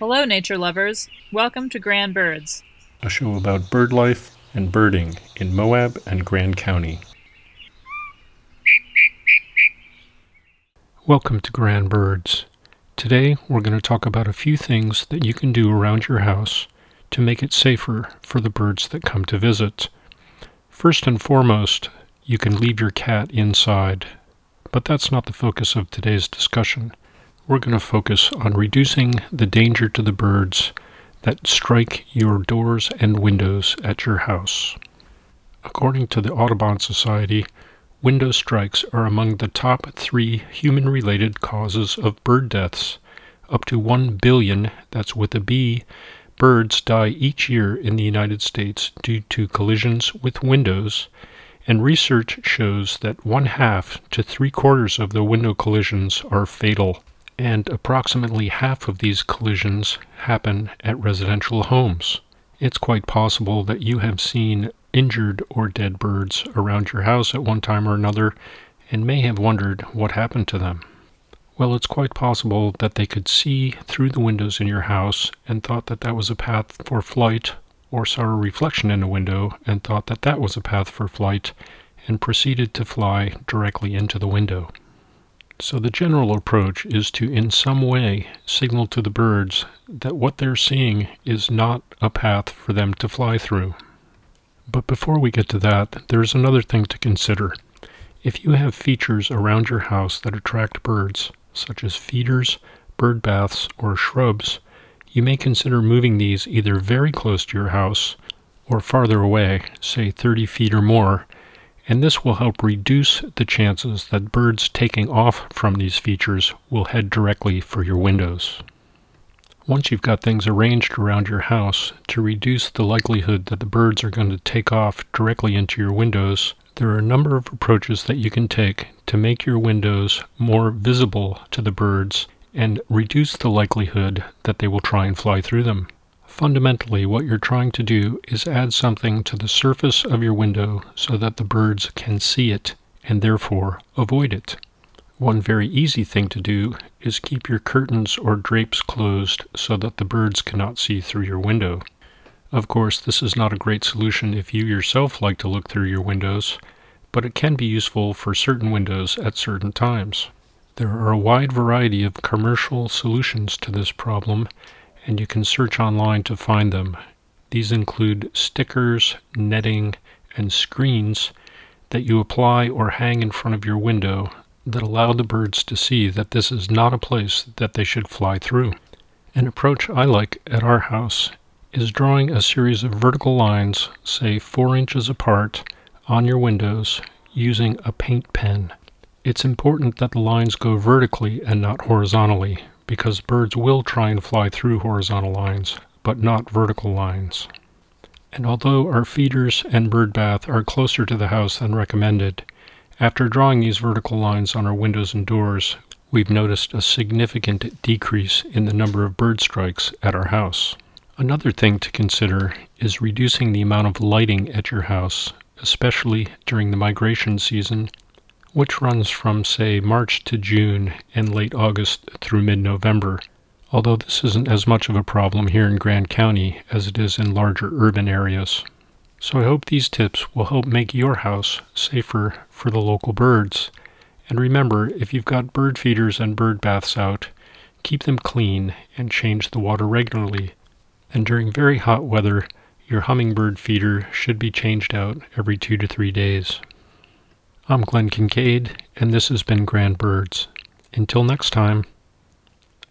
Hello, nature lovers. Welcome to Grand Birds, a show about bird life and birding in Moab and Grand County. Welcome to Grand Birds. Today we're going to talk about a few things that you can do around your house to make it safer for the birds that come to visit. First and foremost, you can leave your cat inside, but that's not the focus of today's discussion we're going to focus on reducing the danger to the birds that strike your doors and windows at your house. According to the Audubon Society, window strikes are among the top three human related causes of bird deaths. Up to 1 billion, that's with a B, birds die each year in the United States due to collisions with windows, and research shows that one half to three quarters of the window collisions are fatal and approximately half of these collisions happen at residential homes. It's quite possible that you have seen injured or dead birds around your house at one time or another and may have wondered what happened to them. Well, it's quite possible that they could see through the windows in your house and thought that that was a path for flight, or saw a reflection in a window and thought that that was a path for flight, and proceeded to fly directly into the window. So the general approach is to in some way signal to the birds that what they're seeing is not a path for them to fly through. But before we get to that, there's another thing to consider. If you have features around your house that attract birds, such as feeders, bird baths, or shrubs, you may consider moving these either very close to your house or farther away, say 30 feet or more, and this will help reduce the chances that birds taking off from these features will head directly for your windows. Once you've got things arranged around your house to reduce the likelihood that the birds are going to take off directly into your windows, there are a number of approaches that you can take to make your windows more visible to the birds and reduce the likelihood that they will try and fly through them. Fundamentally, what you're trying to do is add something to the surface of your window so that the birds can see it and therefore avoid it. One very easy thing to do is keep your curtains or drapes closed so that the birds cannot see through your window. Of course, this is not a great solution if you yourself like to look through your windows, but it can be useful for certain windows at certain times. There are a wide variety of commercial solutions to this problem, and you can search online to find them. These include stickers, netting, and screens that you apply or hang in front of your window that allow the birds to see that this is not a place that they should fly through. An approach I like at our house is drawing a series of vertical lines, say 4 inches apart, on your windows using a paint pen. It's important that the lines go vertically and not horizontally because birds will try and fly through horizontal lines, but not vertical lines. And although our feeders and bird bath are closer to the house than recommended, after drawing these vertical lines on our windows and doors, we've noticed a significant decrease in the number of bird strikes at our house. Another thing to consider is reducing the amount of lighting at your house, especially during the migration season which runs from, say, March to June and late August through mid November, although this isn't as much of a problem here in Grand County as it is in larger urban areas. So I hope these tips will help make your house safer for the local birds. And remember, if you've got bird feeders and bird baths out, keep them clean and change the water regularly. And during very hot weather, your hummingbird feeder should be changed out every two to three days. I'm Glenn Kincaid, and this has been Grand Birds. Until next time,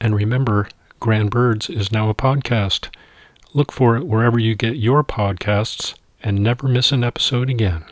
and remember, Grand Birds is now a podcast. Look for it wherever you get your podcasts and never miss an episode again.